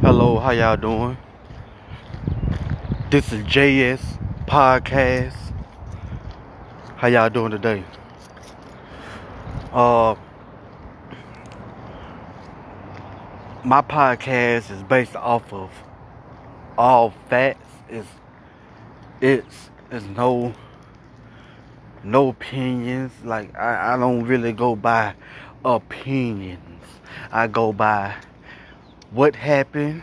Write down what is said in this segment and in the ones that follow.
Hello, how y'all doing? This is JS Podcast. How y'all doing today? Uh my podcast is based off of all facts. It's it's it's no no opinions. Like I, I don't really go by opinions. I go by what happened,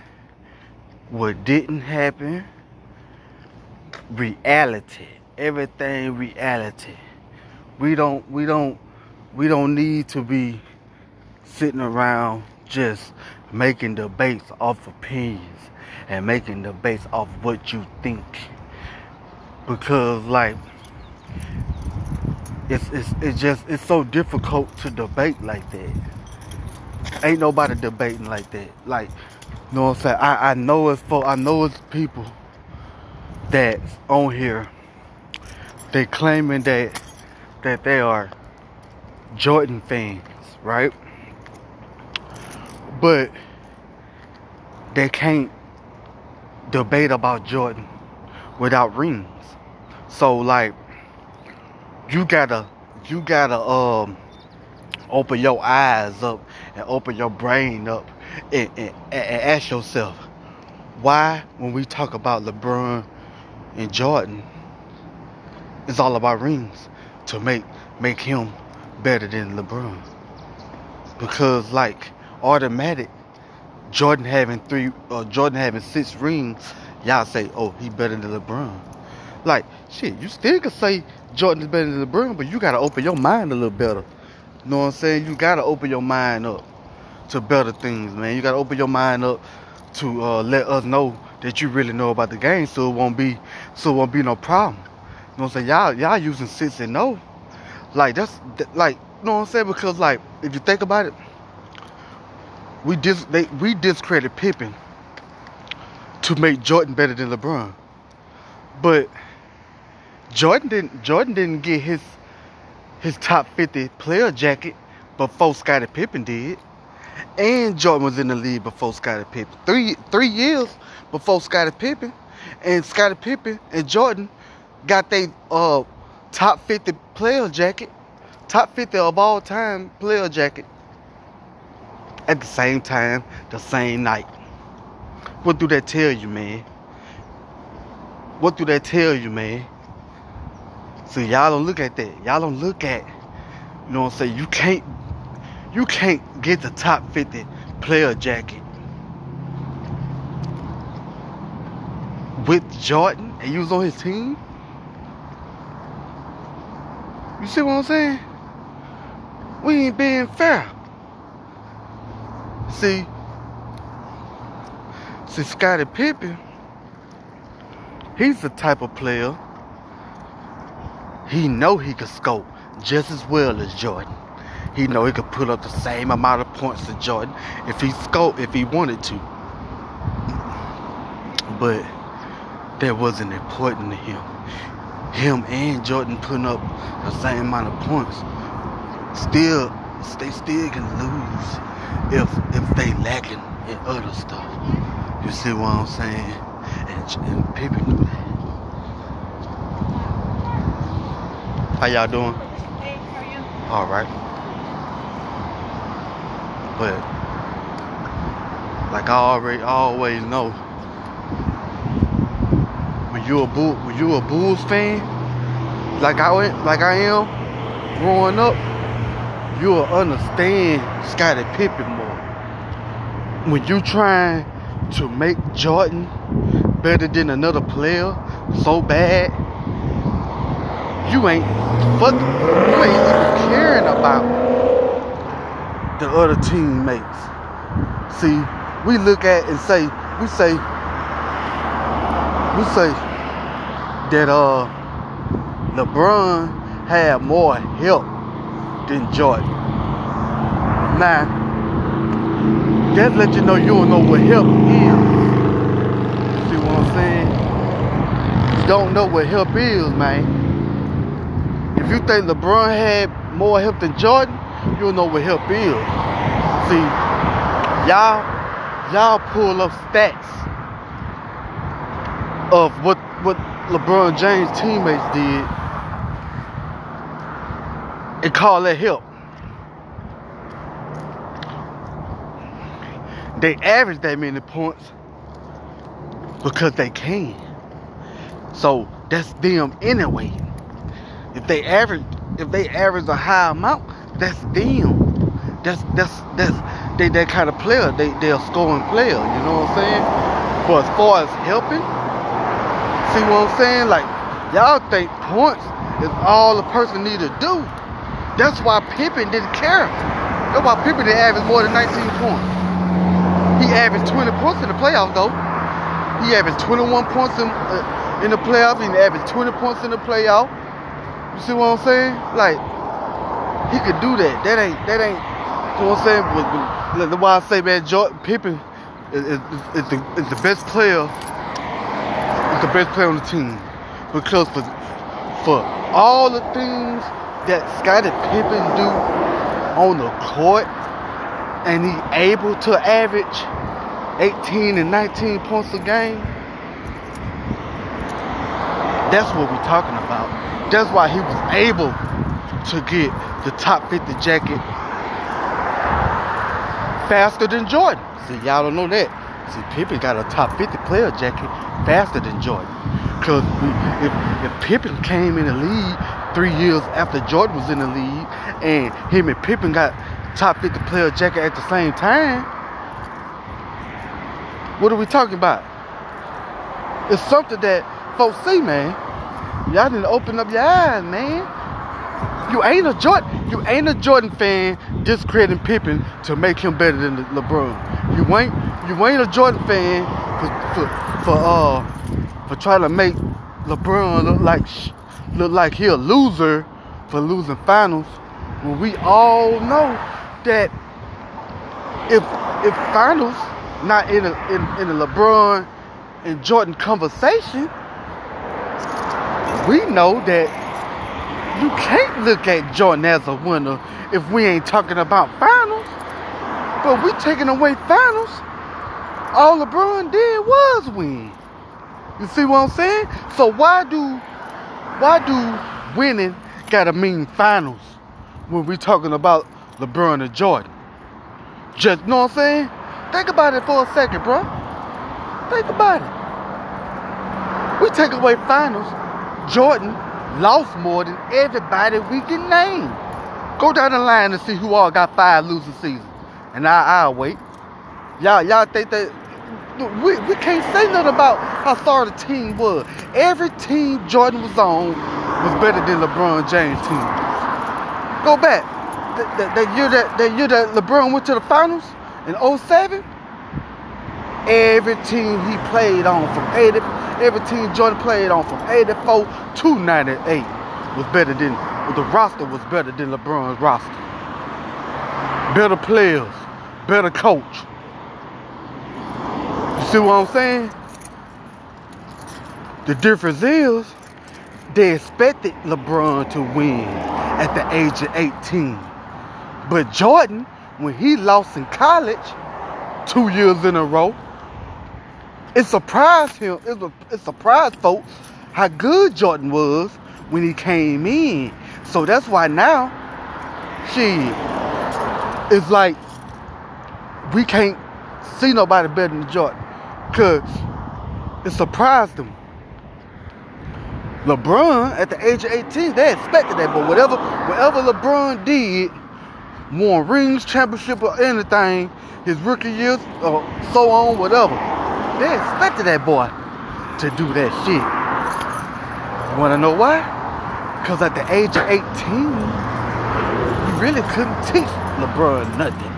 what didn't happen, reality. Everything reality. We don't we don't we don't need to be sitting around just making debates off opinions and making debates off what you think. Because like it's it's it's just it's so difficult to debate like that. Ain't nobody debating like that. Like, you know what I'm saying? I, I know it's for I know it's people that on here. They claiming that that they are Jordan fans, right? But they can't debate about Jordan without rings. So like you gotta you gotta um open your eyes up and open your brain up and, and, and ask yourself why when we talk about LeBron and Jordan it's all about rings to make make him better than LeBron. Because like automatic Jordan having three uh, Jordan having six rings y'all say oh he better than LeBron. Like shit you still can say Jordan is better than LeBron but you gotta open your mind a little better you know what I'm saying? You gotta open your mind up to better things, man. You gotta open your mind up to uh, let us know that you really know about the game, so it won't be, so it won't be no problem. You know what I'm saying? Y'all, y'all using six and no, like that's like, you know what I'm saying? Because like, if you think about it, we dis they we discredit Pippen to make Jordan better than LeBron, but Jordan didn't Jordan didn't get his his top 50 player jacket before Scottie Pippen did. And Jordan was in the league before Scottie Pippen. Three three years before Scottie Pippen. And Scottie Pippen and Jordan got their uh, top 50 player jacket, top 50 of all time player jacket at the same time, the same night. What do that tell you, man? What do that tell you, man? So y'all don't look at that. Y'all don't look at, you know what I'm saying? You can't you can't get the top 50 player jacket with Jordan and you was on his team. You see what I'm saying? We ain't being fair. See, see Scottie Pippen, he's the type of player he know he could score just as well as Jordan. He know he could put up the same amount of points as Jordan if he scored if he wanted to. But that wasn't important to him. Him and Jordan putting up the same amount of points. Still, they still can lose if if they lacking in other stuff. You see what I'm saying? And, and people knew that. How y'all doing? Hey, how are you? All right. But like I already always know, when you a bull, when you a Bulls fan, like I went, like I am, growing up, you'll understand Scottie Pippen more. When you trying to make Jordan better than another player so bad, you ain't fuck you ain't even caring about the other teammates. See, we look at and say we say we say that uh LeBron had more help than Jordan. Now that let you know you don't know what help is. See what I'm saying? You don't know what help is, man. If you think LeBron had more help than Jordan, you don't know what help is. See, y'all, y'all pull up stats of what what LeBron James teammates did and call that help. They average that many points because they can. So that's them anyway. If they average if they average a high amount, that's them. That's that's that's they that kind of player. They they're scoring player. You know what I'm saying? But as far as helping, see what I'm saying? Like y'all think points is all a person need to do. That's why Pippen didn't care. That's why Pippen didn't average more than 19 points. He averaged 20 points in the playoffs though. He averaged 21 points in uh, in the playoffs. He averaged 20 points in the playoff. You see what I'm saying? Like he could do that. That ain't that ain't. You know what I'm saying? But, but, why I say, man, Jordan Pippen is, is, is, the, is the best player. Is the best player on the team because for for all the things that Scottie Pippen do on the court, and he able to average 18 and 19 points a game. That's what we're talking about. That's why he was able to get the top 50 jacket faster than Jordan. See, y'all don't know that. See, Pippen got a top 50 player jacket faster than Jordan. Because if, if Pippen came in the league three years after Jordan was in the league, and him and Pippen got top 50 player jacket at the same time, what are we talking about? It's something that folks see, man. Y'all didn't open up your eyes, man. You ain't a Jordan. You ain't a Jordan fan discrediting Pippen to make him better than LeBron. You ain't. You ain't a Jordan fan for for, for uh for trying to make LeBron look like look like he a loser for losing finals. When we all know that if if finals not in a in, in a LeBron and Jordan conversation, we know that you can't look at Jordan as a winner if we ain't talking about finals. But we taking away finals. All LeBron did was win. You see what I'm saying? So why do why do winning gotta mean finals when we talking about LeBron and Jordan? Just you know what I'm saying? Think about it for a second, bro. Think about it. We take away finals. Jordan lost more than everybody we can name. Go down the line and see who all got five losing seasons. And I, I'll wait. Y'all, y'all think that we, we can't say nothing about how sorry the team was. Every team Jordan was on was better than LeBron James' team. Go back. That, that, that year that, that year that LeBron went to the finals in 07, every team he played on from 80 every team Jordan played on from 84 to 98 was better than, the roster was better than LeBron's roster. Better players, better coach. You see what I'm saying? The difference is they expected LeBron to win at the age of 18. But Jordan, when he lost in college two years in a row, it surprised him. It, it surprised folks how good Jordan was when he came in. So that's why now, she it's like we can't see nobody better than Jordan. Cause it surprised them. LeBron at the age of 18, they expected that, but whatever whatever LeBron did, won rings, championship, or anything, his rookie years, or so on, whatever they expected that boy to do that shit. You wanna know why? Because at the age of 18, you really couldn't teach LeBron nothing.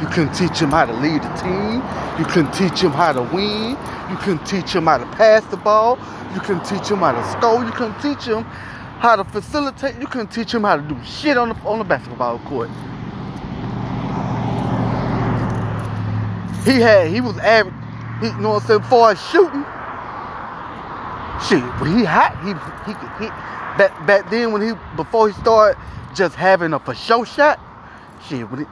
You couldn't teach him how to lead the team. You couldn't teach him how to win. You couldn't teach him how to pass the ball. You couldn't teach him how to score. You couldn't teach him how to facilitate. You couldn't teach him how to do shit on the on the basketball court. He had he was average he, you know what I'm saying? For as shooting, shit, when he hot, he he could hit. Back back then, when he before he started just having a for show shot, shit, when it,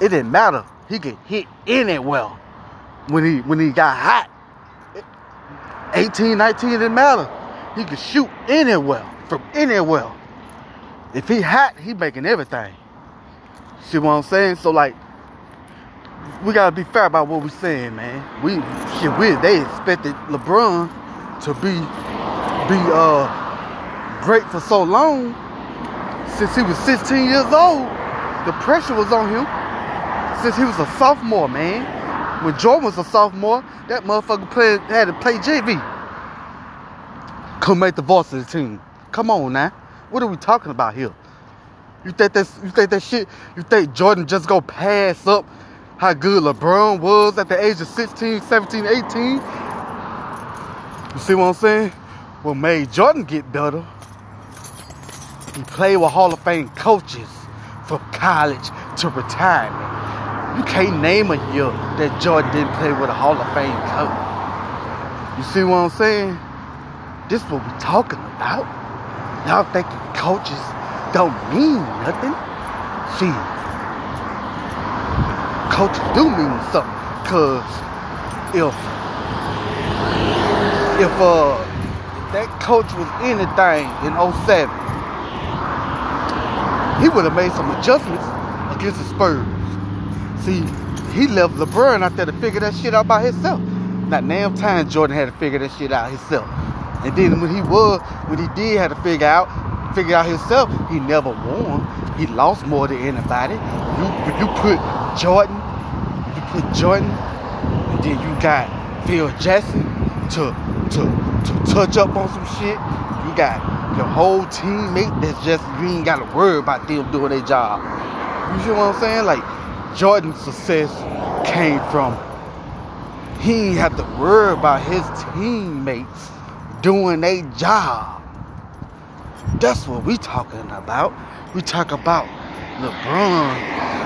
it didn't matter. He could hit anywhere. when he when he got hot. 18, 19, it didn't matter. He could shoot anywhere, from anywhere. If he hot, he making everything. See what I'm saying? So like, we gotta be fair about what we're saying, man. We shit, we they expected LeBron to be be uh great for so long since he was 16 years old. The pressure was on him since he was a sophomore, man. When Jordan was a sophomore, that motherfucker played, had to play JV. Come make the varsity team. Come on now. What are we talking about here? You think that's you think that shit you think Jordan just go pass up how good LeBron was at the age of 16, 17, 18? You see what I'm saying? What made Jordan get better? He played with Hall of Fame coaches from college to retirement. You can't name a year that Jordan didn't play with a Hall of Fame coach. You see what I'm saying? This what we talking about. Y'all thinking coaches don't mean nothing? See, coaches do mean something. Cause if if uh if that coach was anything in 07, he would have made some adjustments against the Spurs. See, he left LeBron out there to figure that shit out by himself. Not damn time Jordan had to figure that shit out himself. And then when he was, when he did have to figure out, figure out himself, he never won. He lost more than anybody. You you put Jordan, you put Jordan, and then you got Phil Jackson to to to touch up on some shit. You got your whole teammate that's just you ain't gotta worry about them doing their job. You see what I'm saying? Like Jordan's success came from he didn't have to worry about his teammates doing their job. That's what we talking about. We talk about LeBron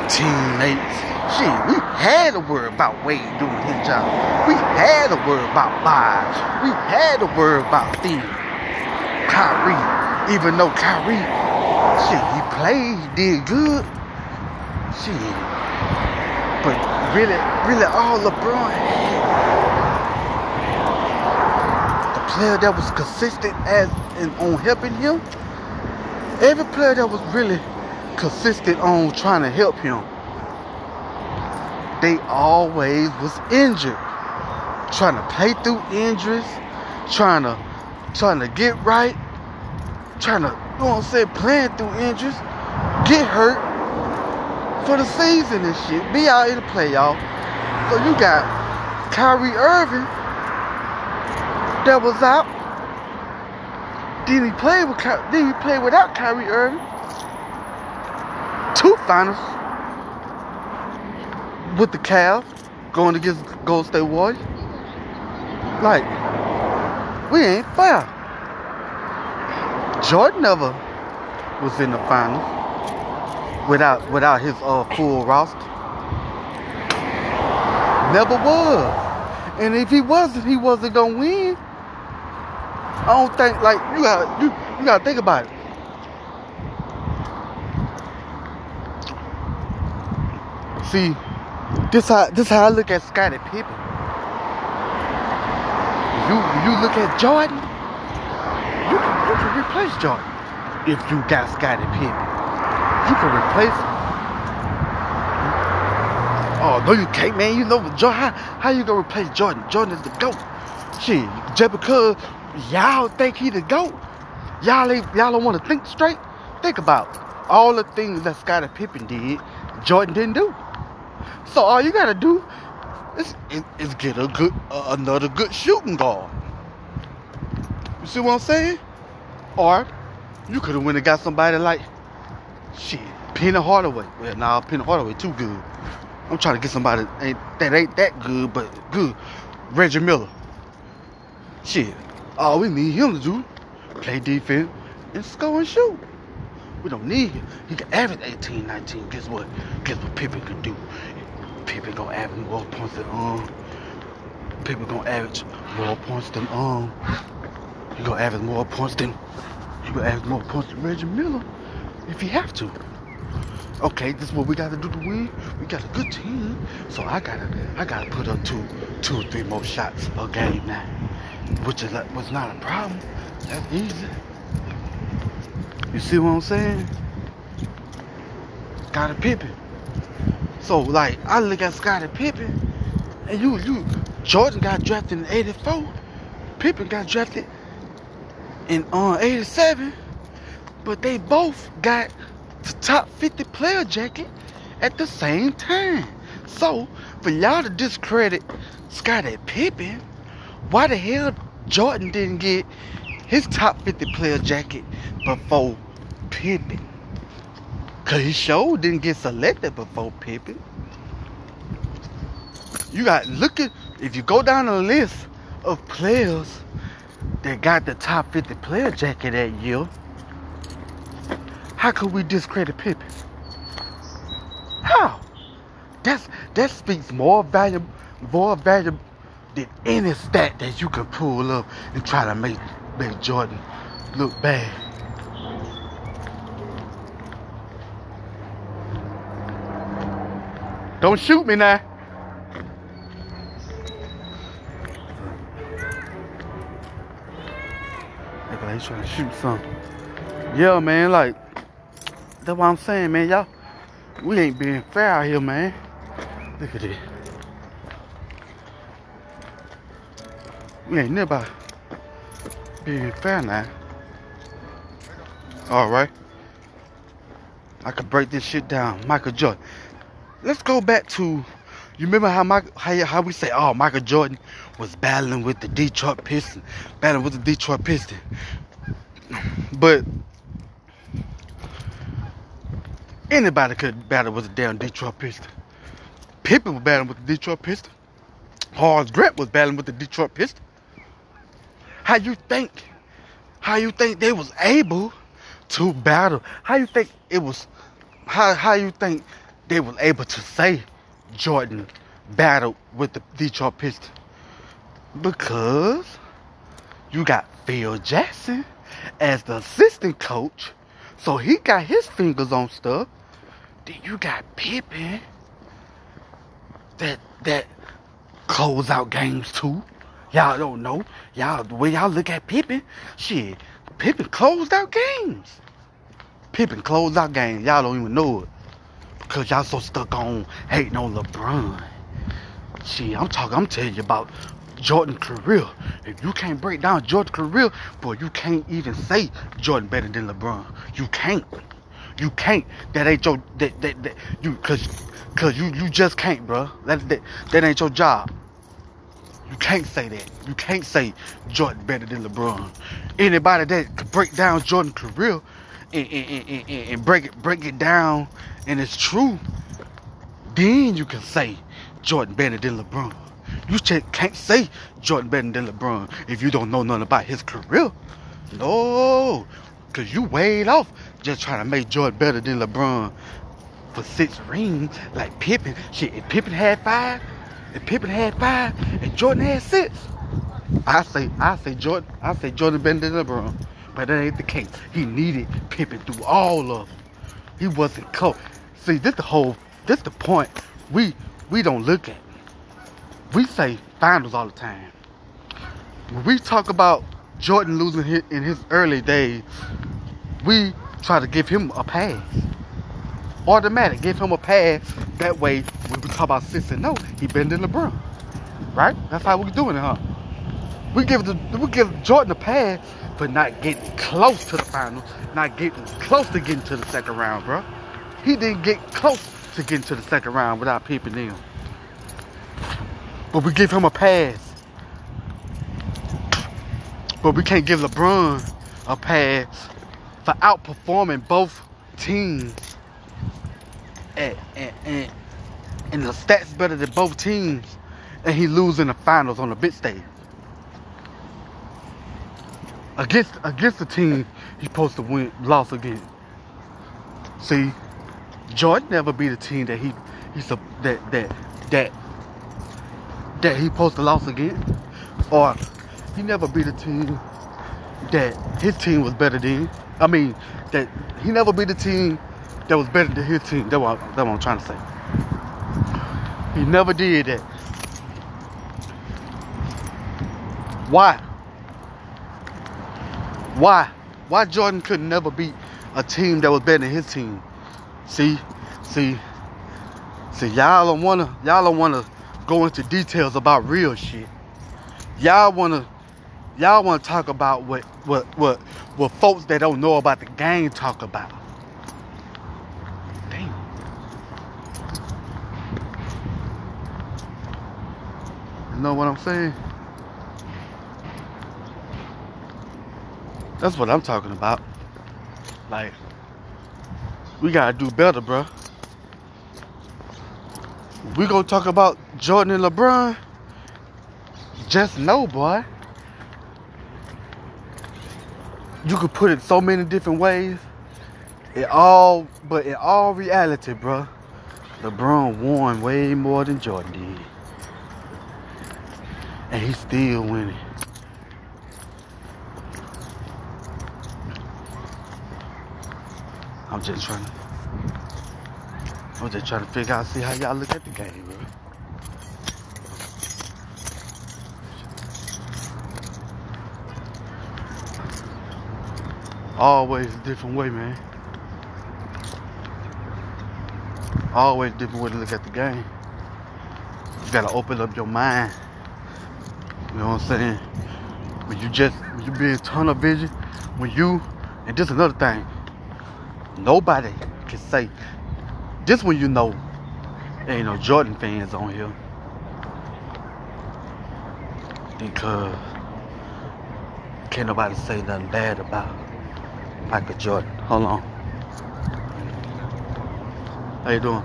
teammates. Shit, we had to worry about Wade doing his job. We had to worry about Bosh. We had to worry about Steve. Kyrie. Even though Kyrie, shit, he played, he did good. Shit, but really, really all LeBron had, player that was consistent as in on helping him, every player that was really consistent on trying to help him, they always was injured. Trying to play through injuries, trying to trying to get right, trying to, you know what I'm saying, playing through injuries, get hurt, for the season and shit. Be out here to play, y'all. So you got Kyrie Irving that was out. Then he played with then he played without Kyrie Irving. Two finals with the Cavs going against Gold State Warriors. Like, we ain't fair. Jordan never was in the finals without without his uh, full roster. Never was. And if he wasn't, he wasn't gonna win. I don't think like you got you you gotta think about it. See, this how this how I look at Scottie Pippen. You you look at Jordan, you can, you can replace Jordan if you got Scottie Pippen. You can replace him. Oh no, you can't, man. You know Jordan. How, how you gonna replace Jordan? Jordan is the goat. Shit, just because y'all think he the goat, y'all y'all don't want to think straight. Think about all the things that Scottie Pippen did, Jordan didn't do. So all you gotta do is, is, is get a good uh, another good shooting guard. You see what I'm saying? Or you could have went and got somebody like Shit, Penny Hardaway. Well, nah, Penny Hardaway too good. I'm trying to get somebody ain't, that ain't that good, but good. Reggie Miller. Shit, all we need him to do, play defense and score and shoot. We don't need him. He can average 18, 19. Guess what? Guess what Pippen can do? Pippen gonna average more points than um. Pippen gonna average more points than um. He gonna average more points than. He gonna average more points than Reggie Miller if you have to. okay, this is what we gotta do to win. We got a good team, so I gotta, I gotta put up two, two three more shots a game now, which is was not a problem. That's easy. You see what I'm saying? Scottie Pippen. So like, I look at Scottie Pippen, and you, you, Jordan got drafted in '84. Pippen got drafted in uh, 87, but they both got the top 50 player jacket at the same time. So, for y'all to discredit Scottie Pippen, why the hell Jordan didn't get his top 50 player jacket before Pippen? Cause he sure didn't get selected before Pippen. You got look at if you go down the list of players that got the top 50 player jacket that year, how could we discredit Pippen? How? That's that speaks more value more valuable than any stat that you can pull up and try to make make Jordan look bad. Don't shoot me now. Nigga, he's trying to shoot something. Yeah, man, like, that's what I'm saying, man. Y'all, we ain't being fair out here, man. Look at this. Ain't never being fair now. Alright. I could break this shit down. Michael Jordan. Let's go back to you remember how Michael, how, how we say, oh, Michael Jordan was battling with the Detroit Pistons, battling with the Detroit Pistons. But anybody could battle with the damn Detroit Pistons. Pippen was battling with the Detroit Pistons. Horace Grant was battling with the Detroit Pistons. How you think? How you think they was able to battle? How you think it was? How how you think they was able to say Jordan battled with the Detroit Pistons? Because you got Phil Jackson as the assistant coach, so he got his fingers on stuff. Then you got Pippen that that close out games too. Y'all don't know. Y'all the way y'all look at Pippen, shit, Pippen closed out games. Pippen closed out games. Y'all don't even know it. Because y'all so stuck on hating on LeBron. Shit, I'm talking, I'm telling you about Jordan career. If you can't break down Jordan career, boy, you can't even say Jordan better than LeBron. You can't. You can't. That ain't your that that, that you cause cause you you just can't, bro. That, that that ain't your job. You can't say that. You can't say Jordan better than LeBron. Anybody that could break down Jordan's career and, and, and, and, break it break it down and it's true, then you can say Jordan better than LeBron. You can't say Jordan better than LeBron if you don't know nothing about his career. No, because you weighed off just trying to make Jordan better than LeBron for six rings like Pippen. Shit, if Pippen had five, if Pippen had five, and Jordan had six, I say, I say Jordan, I say Jordan better than LeBron. But that ain't the case. He needed Pippen through all of them. He wasn't close. See, this the whole, this the point we we don't look at we say finals all the time. When we talk about Jordan losing in his early days, we try to give him a pass. Automatic, give him a pass. That way, when we talk about six and no, he than LeBron. Right? That's how we doing it, huh? We give the we give Jordan a pass for not getting close to the finals, not getting close to getting to the second round, bro. He didn't get close to getting to the second round without Pippen. But we give him a pass. But we can't give LeBron a pass for outperforming both teams. And, and, and, and the stats better than both teams. And he losing the finals on the big stage. Against against the team he's supposed to win lost again. See, Jordan never beat a team that he he's a, that that that that he supposed to lost again. Or he never beat a team that his team was better than. I mean, that he never beat a team that was better than his team. That's what, what I'm trying to say. He never did that. Why? Why? Why Jordan could never beat a team that was better than his team? See, see, see. Y'all don't wanna, y'all don't wanna go into details about real shit. Y'all wanna, y'all wanna talk about what, what, what, what folks that don't know about the game talk about. Know what I'm saying? That's what I'm talking about. Like, we gotta do better, bro. We gonna talk about Jordan and LeBron. Just know, boy. You could put it so many different ways. It all, but in all reality, bro, LeBron won way more than Jordan did, and he's still winning. I'm just trying to. I'm just trying to figure out, see how y'all look at the game, bro. Always a different way, man. Always a different way to look at the game. You gotta open up your mind. You know what I'm saying? When you just, when you be in tunnel vision, when you, and just another thing, nobody can say, this when you know ain't no Jordan fans on here. Because can't nobody say nothing bad about Michael Jordan. Hold on. How you doing?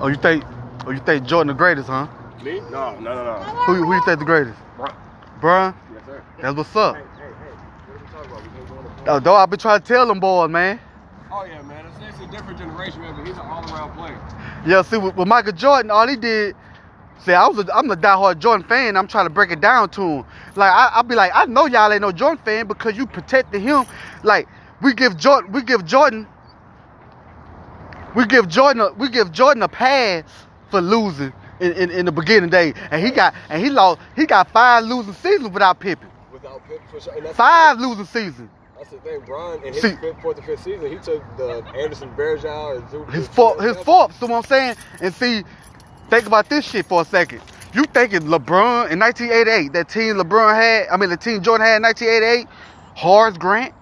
Oh, you think? Oh, you think Jordan the greatest, huh? Me? No, no, no, no. Who, who you think the greatest? Bron. Bruh? Yes, sir. That's what's up. Hey, hey, hey. What are we talking about? We can't go on the Uh, though I've been trying to tell them boys, man. Oh, yeah, man. It's, it's a different generation, man, but he's an all-around player. Yeah, see, with, with Michael Jordan, all he did, see, I was, a, I'm a diehard Jordan fan. I'm trying to break it down to him. Like, I, I be like, I know y'all ain't no Jordan fan because you protected him. Like, we give Jordan, we give Jordan, we give Jordan, a, we give Jordan a pass for losing in, in, in the beginning day, and he got, and he lost, he got five losing seasons without Pippen. Without Pippen, for sure. And that's Five losing seasons. That's the thing, Bron. In his See- fifth, fourth or fifth season, he took the Anderson Bergeau and Zubac. His fault, his fault. See what I'm saying? And see, think about this shit for a second. You thinking LeBron in 1988, that team LeBron had, I mean the team Jordan had in 1988, Horace Grant,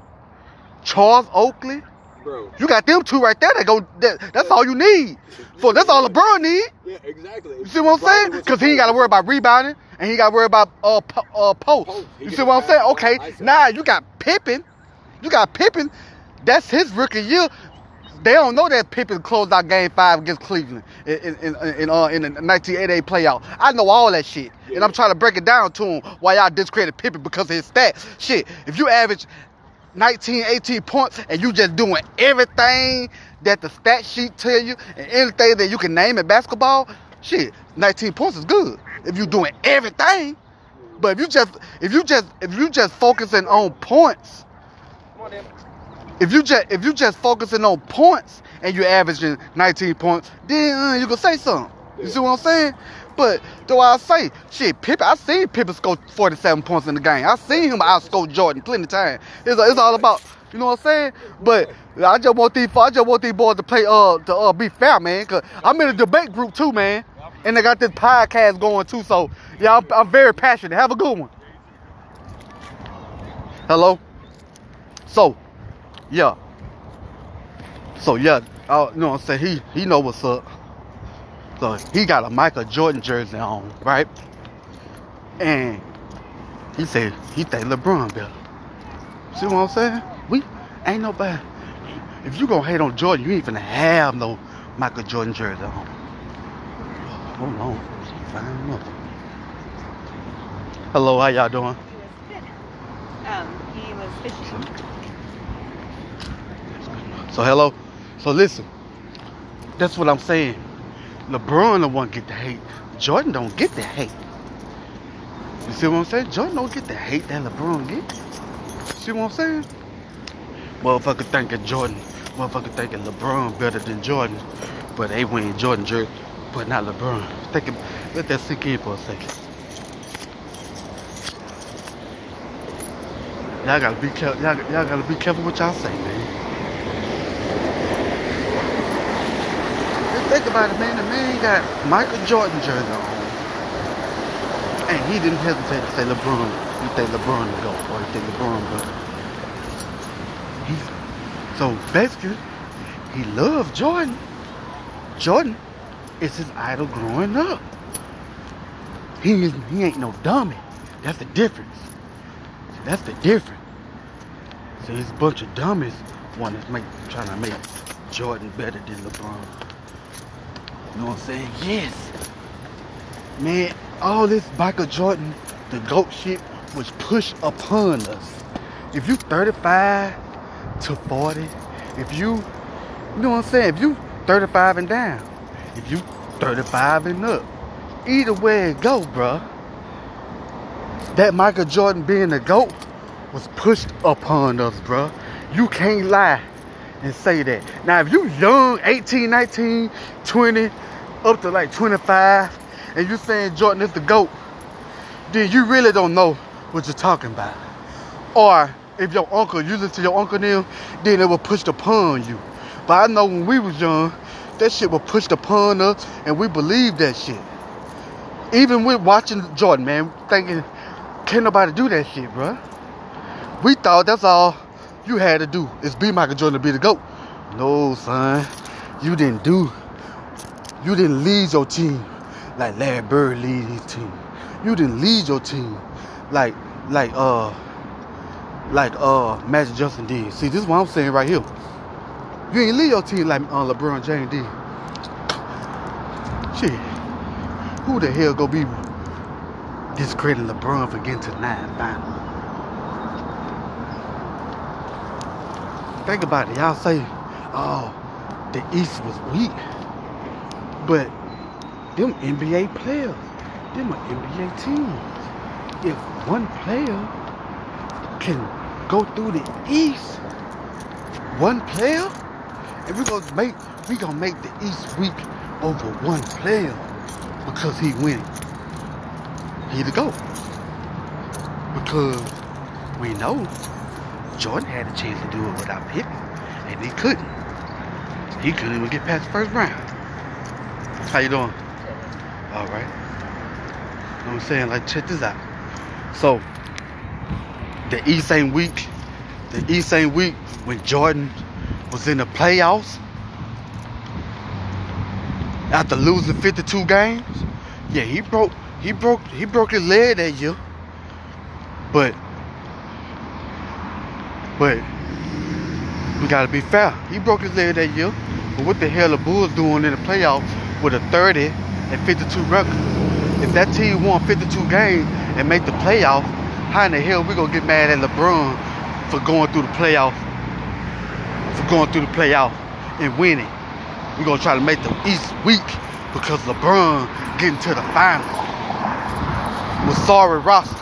Charles Oakley. Bro. You got them two right there. That go. That, that's all you need. For that's all LeBron need. Yeah, exactly. You see what I'm saying? Because he ain't got to worry about rebounding and he got to worry about uh, po- uh post. You see what I'm saying? Okay, now you got Pippen. You got Pippen. That's his rookie year. They don't know that Pippen closed out Game Five against Cleveland in in in, in, uh, in the 1988 playoff. I know all that shit, and I'm trying to break it down to him why y'all discredit Pippen because of his stats. Shit, if you average 19, 18 points and you just doing everything that the stat sheet tell you and anything that you can name in basketball, shit, 19 points is good. If you doing everything. But if you just if you just if you just focusing on points, if you just if you just focusing on points and you're averaging 19 points, then uh, you can say something. You see what I'm saying? But do I say shit? Pippen, I seen Pippen score 47 points in the game. I seen him outscore Jordan plenty of times. It's, it's all about you know what I'm saying? But I just want these I just want these boys to play uh to uh be fair, man. Cause I'm in a debate group too, man. And they got this podcast going too. So yeah, I'm, I'm very passionate. Have a good one. Hello. So, yeah. So yeah, uh, you know what I'm saying? He he know what's up. So he got a Michael Jordan jersey on, right? And he said he think LeBron better. See what I'm saying? We ain't nobody. If you gonna hate on Jordan, you ain't finna have no Michael Jordan jersey on. Hold on, find him up. Hello, how y'all doing? Um, he was fishing. So hello. So listen, that's what I'm saying. LeBron the one get the hate. Jordan don't get the hate. You see what I'm saying? Jordan don't get the hate that LeBron get. See what I'm saying? Motherfucker thinking Jordan Motherfucker thinking LeBron better than Jordan, but they wearing Jordan jersey, but not LeBron. Think, let that sink in for a second. Y'all gotta be careful. Y'all, y'all gotta be careful what y'all say, man. About it, man. The man got Michael Jordan jersey on, and he didn't hesitate to say LeBron. You think LeBron to go, or you think LeBron go? He's so basically he loved Jordan. Jordan is his idol growing up. He he ain't no dummy. That's the difference. That's the difference. See, there's a bunch of dummies want to make trying to make Jordan better than LeBron. You know what I'm saying? Yes. Man, all this Michael Jordan, the GOAT shit was pushed upon us. If you 35 to 40, if you, you know what I'm saying? If you 35 and down, if you 35 and up, either way it go, bruh. That Michael Jordan being the GOAT was pushed upon us, bruh. You can't lie and say that. Now, if you young, 18, 19, 20, up to like 25, and you saying Jordan is the GOAT, then you really don't know what you're talking about. Or if your uncle, you listen to your uncle now, then it was pushed upon you. But I know when we was young, that shit was pushed upon us, and we believed that shit. Even with watching Jordan, man, thinking, can't nobody do that shit, bruh. We thought that's all you had to do is be Michael Jordan to be the GOAT. No, son. You didn't do. You didn't lead your team like Larry Bird lead his team. You didn't lead your team like like uh like uh Magic Johnson did. See, this is what I'm saying right here. You ain't lead your team like uh, LeBron James did. Shit. Who the hell gonna be discrediting LeBron for getting to nine finals? Think about it. Y'all say, oh, the East was weak. But them NBA players, them are NBA teams. If one player can go through the East, one player, and we're gonna make we gonna make the East weak over one player because he win. He the GOAT. Because we know Jordan had a chance to do it without Pippen, and he couldn't. He couldn't even get past the first round. How you doing? All right. You know what I'm saying? Like, check this out. So, the East ain't weak. The East ain't weak when Jordan was in the playoffs after losing 52 games. Yeah, he broke he broke he broke his leg that year. But but we gotta be fair. He broke his leg that year. But what the hell the Bulls doing in the playoffs with a 30 and 52 record? If that team won 52 games and make the playoffs, how in the hell we gonna get mad at LeBron for going through the playoffs? For going through the playoff and winning. We're gonna try to make the East weak because LeBron getting to the finals with sorry rosters.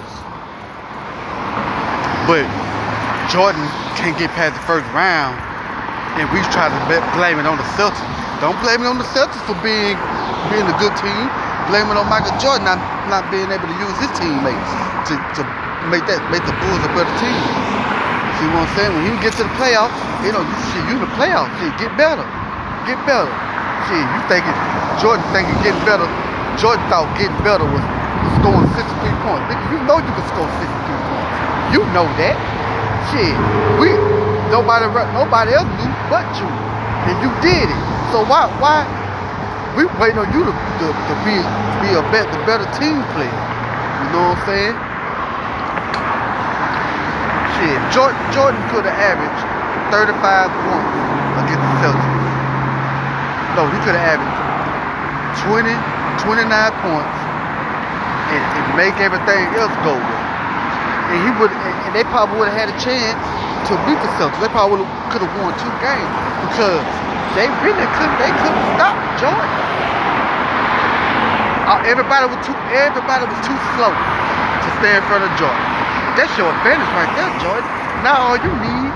But Jordan can't get past the first round, and we try to blame it on the Celtics. Don't blame it on the Celtics for being being a good team. Blame it on Michael Jordan not, not being able to use his teammates to, to make that make the Bulls a better team. See what I'm saying? When you get to the playoffs, you know, you shit, you in the playoffs, shit, get better. Get better. Shit, you thinking Jordan thinking getting better. Jordan thought getting better was scoring 63 points. You know you can score 63 points. You know that. Shit, we nobody nobody else knew but you, and you did it. So why why we waiting on you to, to, to be be a bet the better team player? You know what I'm saying? Shit, Jordan Jordan could have averaged 35 points against the Celtics. No, he could have averaged 20, 29 points and, and make everything else go well. And he would, and, they probably would have had a chance to beat the Celtics. They probably could have won two games because they really couldn't. They couldn't stop Jordan. Uh, everybody was too. Everybody was too slow to stay in front of Jordan. That's your advantage right there, Jordan. Now all you need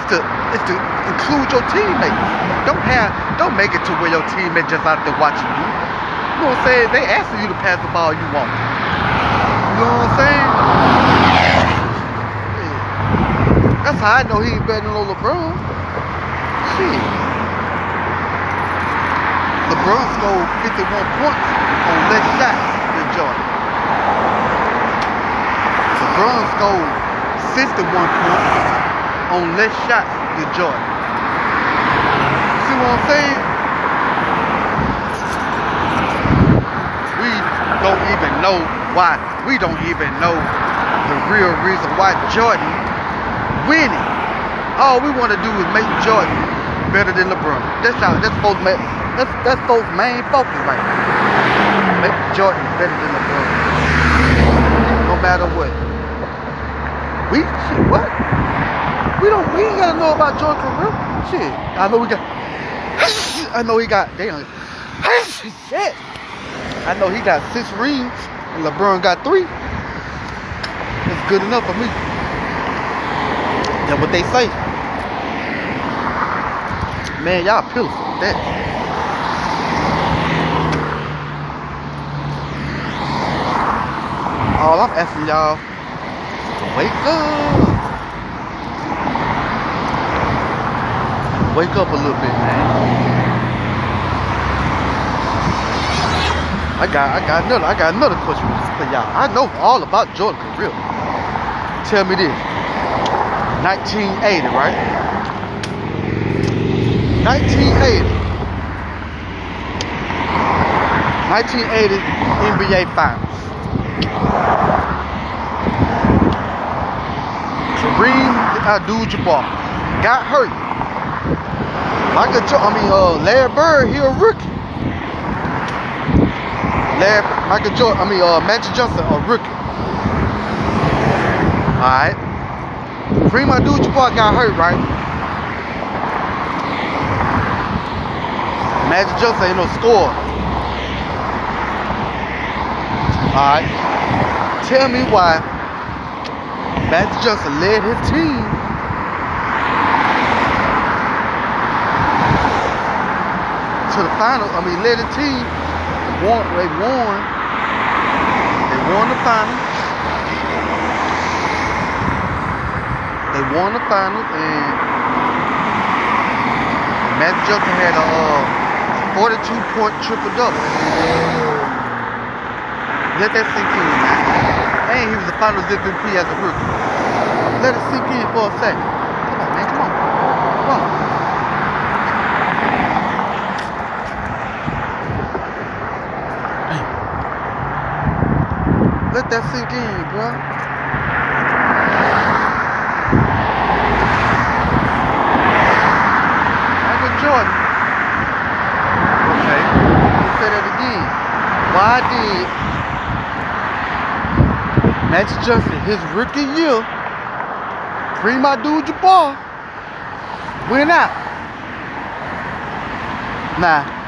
It's to it's to include your teammates. Don't have don't make it to where your teammate just out there watching you. You know what I'm saying? They asking you to pass the ball, you won't. You know what I'm saying? I know he ain't better than no LeBron. Shit. LeBron scored 51 points on less shots than Jordan. LeBron scored 61 points on less shots than Jordan. See what I'm saying? We don't even know why. We don't even know the real reason why Jordan winning. All we want to do is make Jordan better than LeBron. That's how. That's folks. That's that's folks' main focus right now. Make Jordan better than LeBron. No matter what. We shit. What? We don't. We ain't gotta know about Jordan career. Shit. I know we got. I know he got. Damn. Shit. I know he got six rings and LeBron got three. That's good enough for me. That's what they say. Man, y'all pitiful. That. All I'm asking y'all, wake up. Wake up a little bit, man. I got, I got another, I got another question for y'all. I know all about Jordan career. Tell me this. 1980, right? 1980. 1980 NBA Finals. Kareem Abdul-Jabbar got hurt. Michael, Jo- I mean, uh, Larry Bird, he a rookie. Larry, Michael Jordan, I mean, uh, Magic Johnson, a rookie. All right. Kareem Abdul-Jabbar got hurt, right? Magic Johnson ain't no score. All right. Tell me why Magic Johnson led his team to the final. I mean, led the team. Won, they won. They won the final. They won the final, and Magic Johnson had a uh, 42 point triple double. Let that sink in. And he was the finals MVP as a rookie. Let it sink in for a second. Come on, man. Come on. Come on. Let that sink in, bro. Michael Jordan. Okay. Let's say that again. Did Magic Johnson, his rookie year, Kareem Abdul-Jabbar, went out? Now,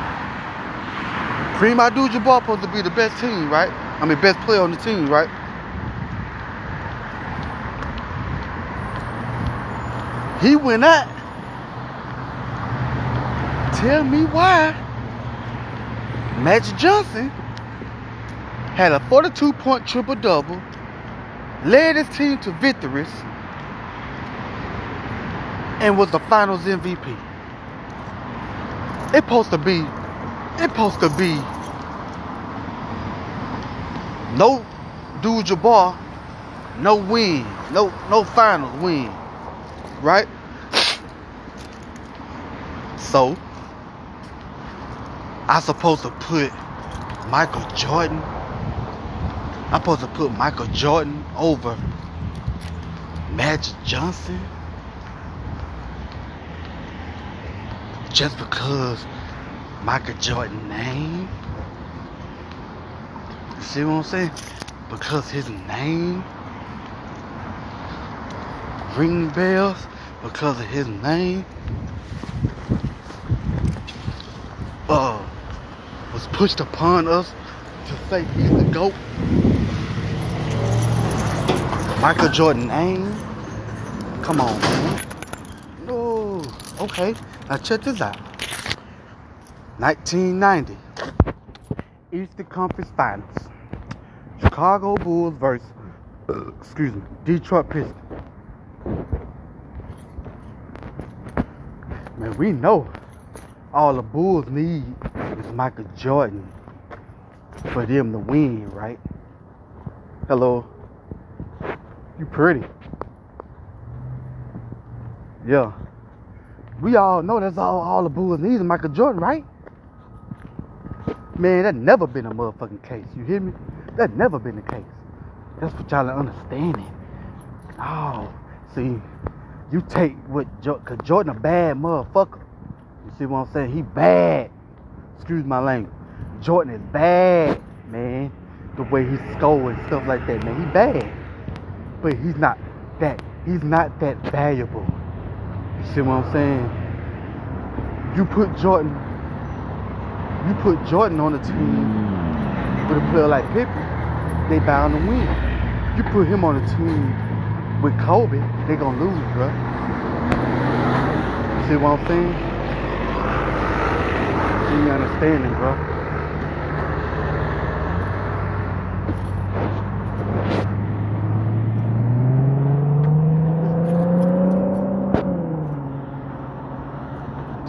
my dude Jabbar supposed to be the best team, right? I mean, best player on the team, right? He went out. Tell me why Magic Johnson had a 42 point triple double, led his team to victories, and was the finals MVP. It supposed to be, it supposed to be no dude Jabbar, no win, no no finals win, right? So I supposed to put Michael Jordan. I'm supposed to put Michael Jordan over Magic Johnson just because Michael Jordan name. You see what I'm saying? Because his name ring bells because of his name. Uh, was pushed upon us to say he's the GOAT. Michael Jordan name. Come on, man. Oh, okay. Now check this out. 1990 Eastern Conference Finals. Chicago Bulls versus, excuse me, Detroit Pistons. Man, we know all the Bulls need is Michael Jordan for them to win, right? Hello. You pretty. Yeah. We all know that's all all the Bulls need is Michael Jordan, right? Man, that never been a motherfucking case. You hear me? That never been the case. That's what y'all understanding. Oh, see, you take what jo- Jordan a bad motherfucker. You see what I'm saying? He bad. Excuse my language. Jordan is bad, man. The way he score and stuff like that, man. He bad. But he's not that he's not that valuable. You see what I'm saying? You put Jordan you put Jordan on the team with a player like Pippen, they bound to win. You put him on the team with Kobe, they gonna lose, bro. You see what I'm saying? You understanding, bro?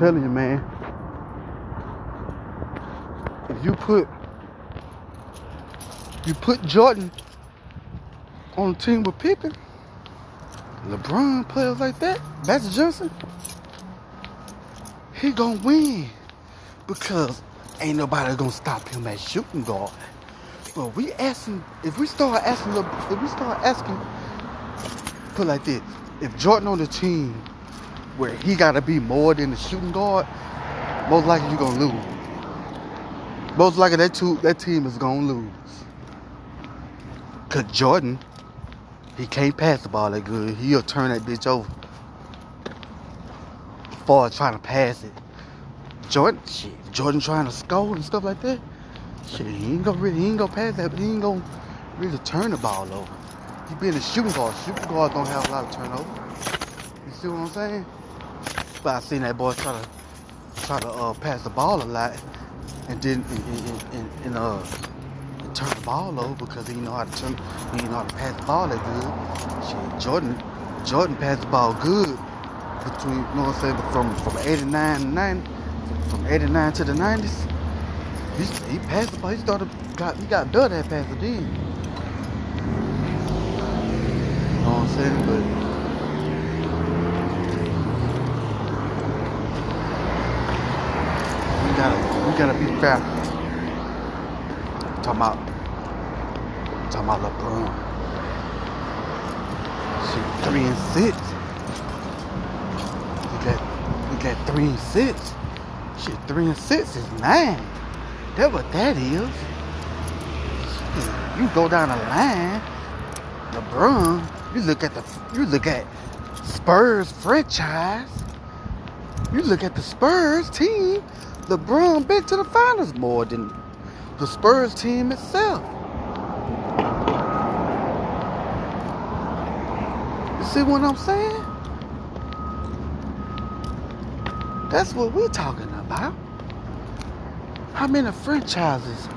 Telling you, man. If you put you put Jordan on a team with Pippen, LeBron players like that, Magic Johnson, he gonna win because ain't nobody gonna stop him at shooting guard. But we asking if we start asking if we start asking put like this, if Jordan on the team where he gotta be more than the shooting guard, most likely you're gonna lose. Most likely that two that team is gonna lose. Cause Jordan, he can't pass the ball that good. He'll turn that bitch over. Far trying to pass it. Jordan, shit, Jordan trying to score and stuff like that. Shit, he ain't gonna really, he ain't gonna pass that, but he ain't gonna really turn the ball over. He being a shooting guard. Shooting guards don't have a lot of turnover. You see what I'm saying? But I seen that boy try to try to uh, pass the ball a lot and didn't and, and, and, and uh turn the ball over because he know how to turn he know how to pass the ball that good. Shit, Jordan Jordan passed the ball good between you know what I'm saying from from 89 to 90 from 89 to the 90s. He, he passed the ball. He started got he got better at passing then. You know what I'm saying? But we gotta be fair. Talking about talking about LeBron. Shit, three and six. We got we got three and six. Shit, three and six is nine. That what that is. You go down the line, LeBron. You look at the you look at Spurs franchise. You look at the Spurs team. LeBron been to the finals more than the Spurs team itself. You see what I'm saying? That's what we're talking about. How many franchises?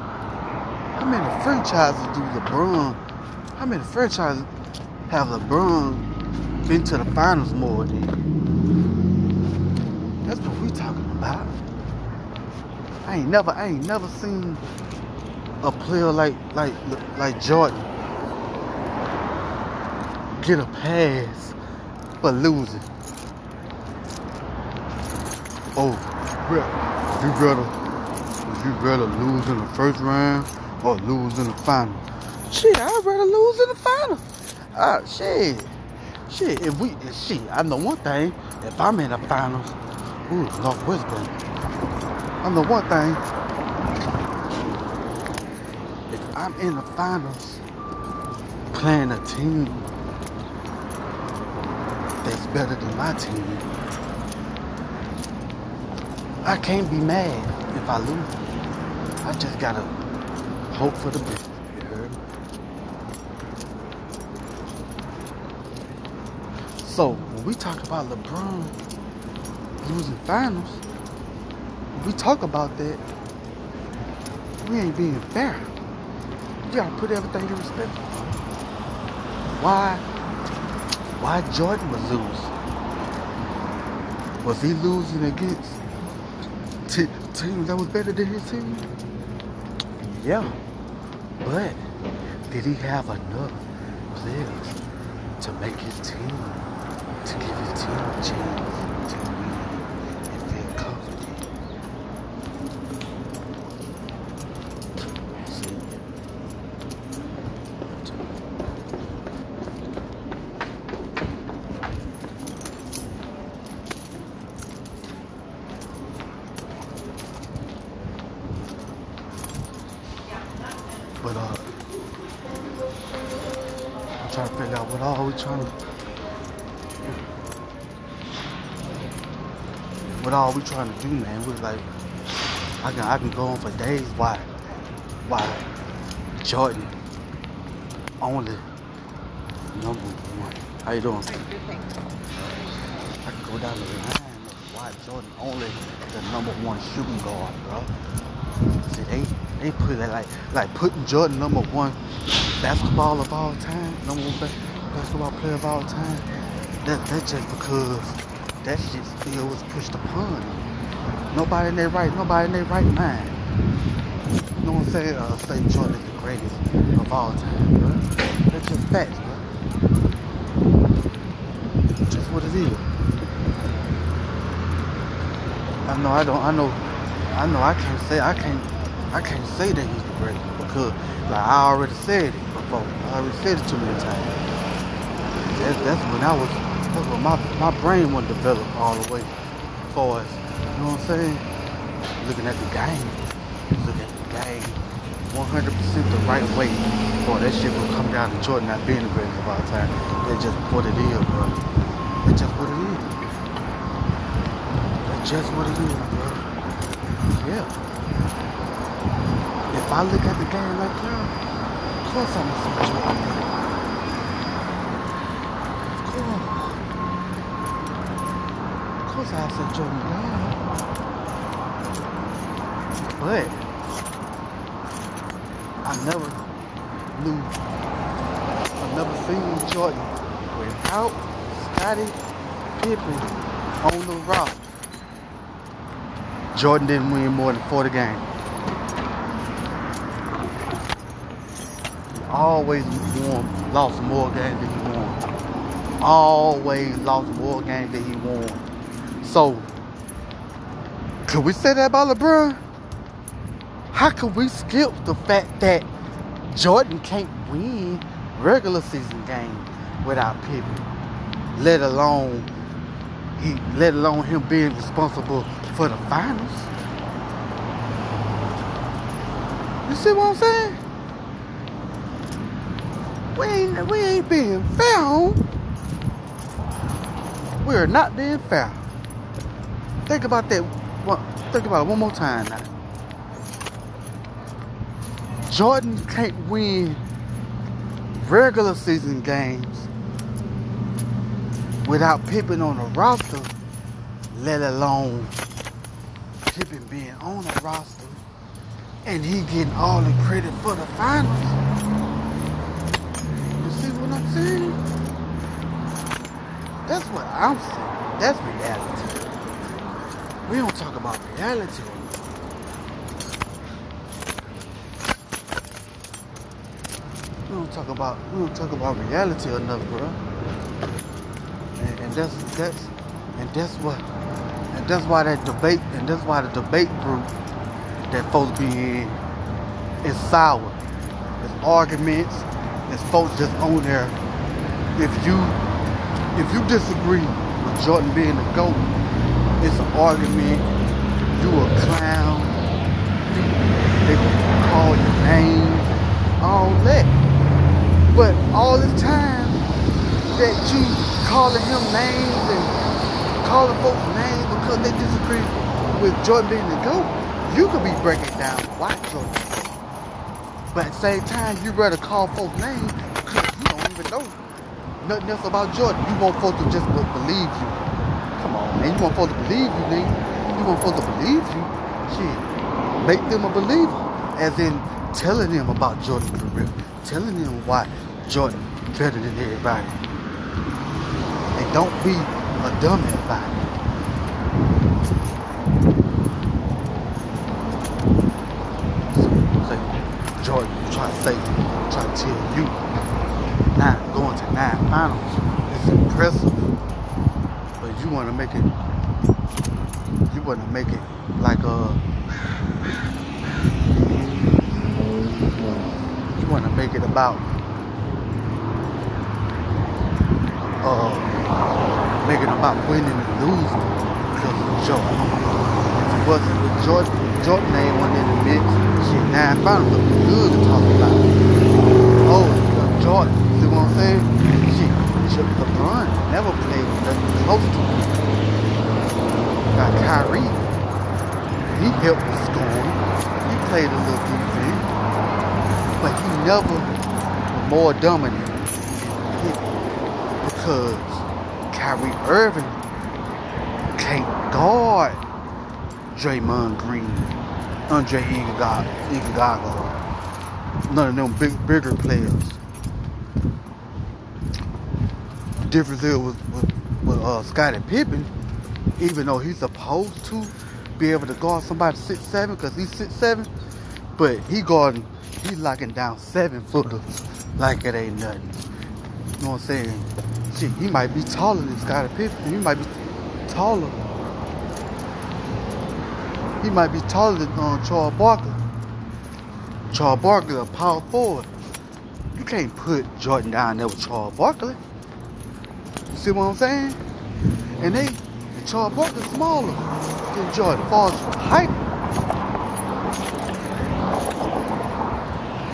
How many franchises do LeBron? How many franchises have LeBron been to the finals more than? That's what we talking about. I ain't never, I ain't never seen a player like like like Jordan get a pass for losing. Oh, you better, you rather lose in the first round or lose in the final? Shit, I'd rather lose in the final. Ah, shit, shit. If we, shit, I know one thing. If I'm in the finals, ooh, Northwest I know one thing. If I'm in the finals, playing a team that's better than my team, I can't be mad if I lose. I just gotta hope for the best. So when we talk about LeBron losing finals, we talk about that, we ain't being fair. You gotta put everything in respect. Why? Why Jordan was lose? Was he losing against t- teams that was better than his team? Yeah, but did he have enough players to make his team, to give his team a chance to win and feel confident? See? But uh, I'm trying Oh, to figure out what all we trying to, what all we trying to do, man. We're like, I can I can go on for days. Why, why Jordan only number one? How you doing? I can go down the line why Jordan only the number one shooting guard, bro. See, they they put it like like putting Jordan number one basketball of all time, number one basketball player of all time. That that's just because that shit still was pushed upon. Nobody in their right, nobody in their right mind. No one say uh, say Jordan is the greatest of all time, bro. That's just facts, bro. Just what it is. I know I don't I know I know I can't say I can't I can't say that he's the greatest because like I already said it before. I already said it too many times. That's, that's when I was that's when my my brain wasn't developed all the way for as you know what I'm saying? Looking at the game. Look at the game. 100% the right way. Boy, that shit will come down to Jordan not being the greatest of all time. That's just what it is, bro. That's just what it is. That's just what it is, bro. Yeah. If I look at the game like that, of course I'm say Jordan. Of course I say Jordan down. But I never knew I never seen Jordan without Scottie Pippen on the rock. Jordan didn't win more than 40 games. Always won, lost more games than he won. Always lost more games than he won. So, could we say that about LeBron? How could we skip the fact that Jordan can't win regular season games without Pippen? Let alone he let alone him being responsible for the finals. You see what I'm saying? We ain't we ain't being homie. We're not being fair. Think about that. One, think about it one more time now. Jordan can't win regular season games without Pippen on the roster, let alone Pippen being on the roster and he getting all the credit for the finals. You see what I'm saying? That's what I'm saying. That's reality. We don't talk about reality. We don't talk about we don't talk about reality enough, bro. And, and that's that's and that's what and that's why that debate and that's why the debate group that folks be in is sour. It's arguments. It's folks just on there. If you if you disagree with Jordan being the GOAT, it's an argument. You a clown. They gonna call your name. All that. But all this time that you calling him names and calling folks names because they disagree with Jordan being the GOAT, you could be breaking down why Jordan. the. But at the same time, you rather call folks names because you don't even know nothing else about Jordan. You want folks to just believe you. Man. You want folks to believe you, nigga. You want folks to believe you. Shit. Make them a believer. As in telling them about Jordan for real. Telling them why Jordan better than everybody. And don't be a dummy about it. Jordan, try to say, try to tell you. Nine, going to nine finals is impressive. But you want to make it, to make it like a, you want to make it about, uh, make it about winning and losing because of Jordan. If it wasn't with Jordan, Jordan ain't one in the mix. Shit, nine finals would be good to talk about. Oh, Jordan, see what I'm saying? Shit, LeBron never played nothing close to Got Kyrie. He helped with scoring. He played a little defense. But he never was more dominant because Kyrie Irving can't guard Draymond Green, Andre Iguodala. None of them big, bigger players. The difference is with, with, with uh, Scottie Pippen, even though he's supposed to be able to guard somebody six seven, cause he's six seven, but he guarding, he locking down seven footers like it ain't nothing. You know what I'm saying? Shit, he might be taller than Scottie Pippen. He might be taller. He might be taller than uh, Charles Barkley. Charles Barkley, a power forward. You can't put Jordan down there with Charles Barkley. You see what I'm saying? And they, and Charles Barkley's smaller than Jordan. Far as height.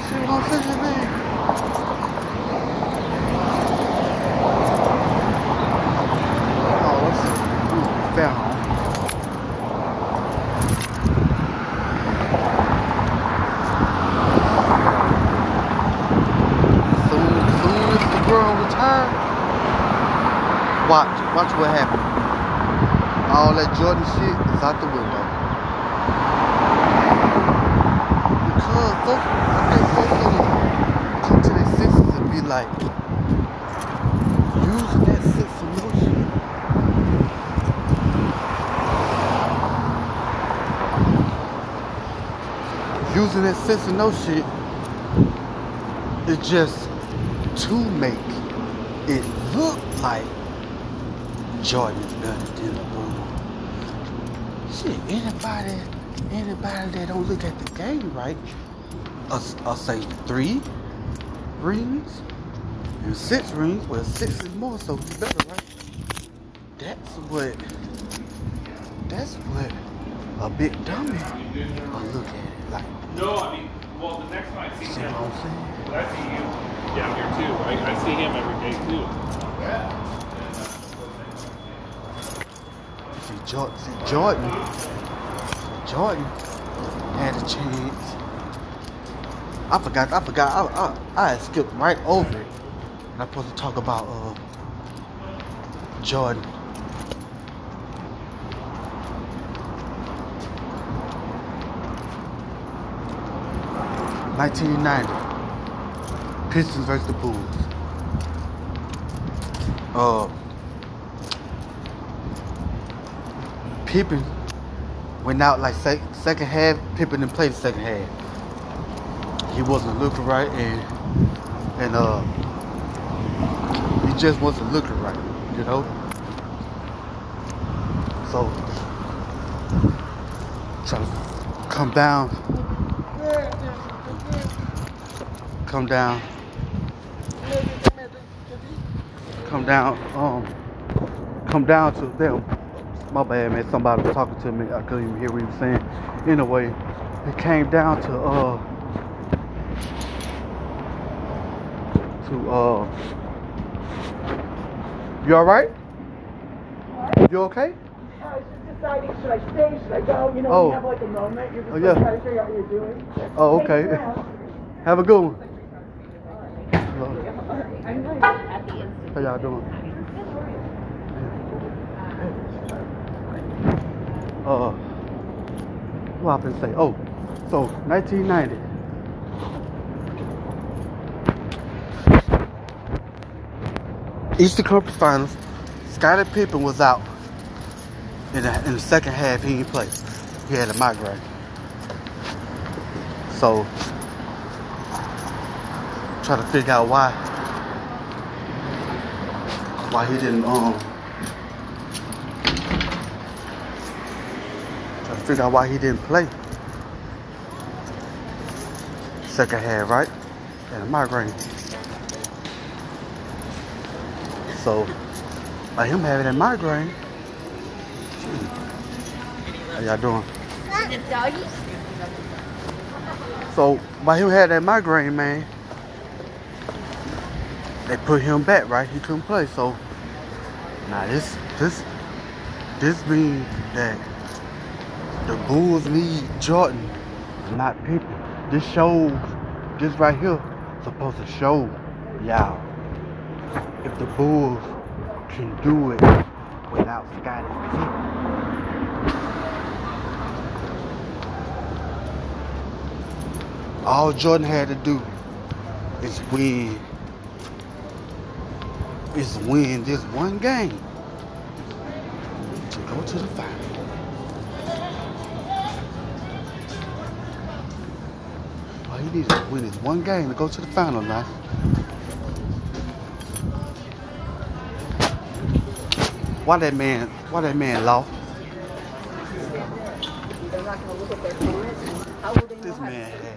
See what I'm saying, man? Oh, let's see. Ooh. Soon, soon as LeBron retired, watch, watch what happened. Jordan shit is out the window. Because I think folks gonna come to their senses and be like, using that sense of motion. Using that sense of no shit it's just to make it look like Jordan done room. Shit, anybody, anybody that don't look at the game right, I'll, I'll say three rings and six rings. Well, six is more, so you better, right? That's what. That's what a big dummy will look at it like. No, I mean, well, the next time I see See him, what I'm saying? I see you down here too. I, I see him every day too. See, Jordan, Jordan, Jordan had a chance. I forgot, I forgot, I, I, I skipped right over it. And I'm supposed to talk about uh, Jordan. Nineteen ninety. Pistons versus the Bulls. Uh Pippen went out like sec- second half. Pippen didn't play the second half. He wasn't looking right, and and uh, he just wasn't looking right, you know. So trying to come down, come down, come down, um, come down to them. My bad, man. Somebody was talking to me. I couldn't even hear what he was saying. Anyway, it came down to uh to uh. You all right? You okay? I was just deciding, should I stay, should I go? You know, Oh. you have like a moment, you're just Oh, like, yeah. trying to figure out what you're doing. Oh, okay. Have a good one. I'm like at the instant How y'all doing? Uh, what I been say? Oh, so 1990. Eastern Conference Finals. Scottie Pippen was out in the, in the second half. He didn't play. He had a migraine. So, try to figure out why why he didn't um try to figure out why he didn't play second half, right? And a migraine. So by him having a migraine, hmm, how y'all doing? So by him having that migraine, man, they put him back, right? He couldn't play. So now this this this means that the Bulls need Jordan, not Pippen. This shows this right here supposed to show y'all if the Bulls can do it without Scottie Pippen. All Jordan had to do is win is win this one game to go to the final. He needs to win is one game to go to the final now. Why that man why that man lost? This man had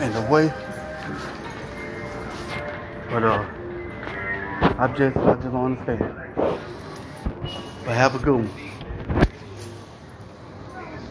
and the way but uh I just I just don't understand. But have a good one.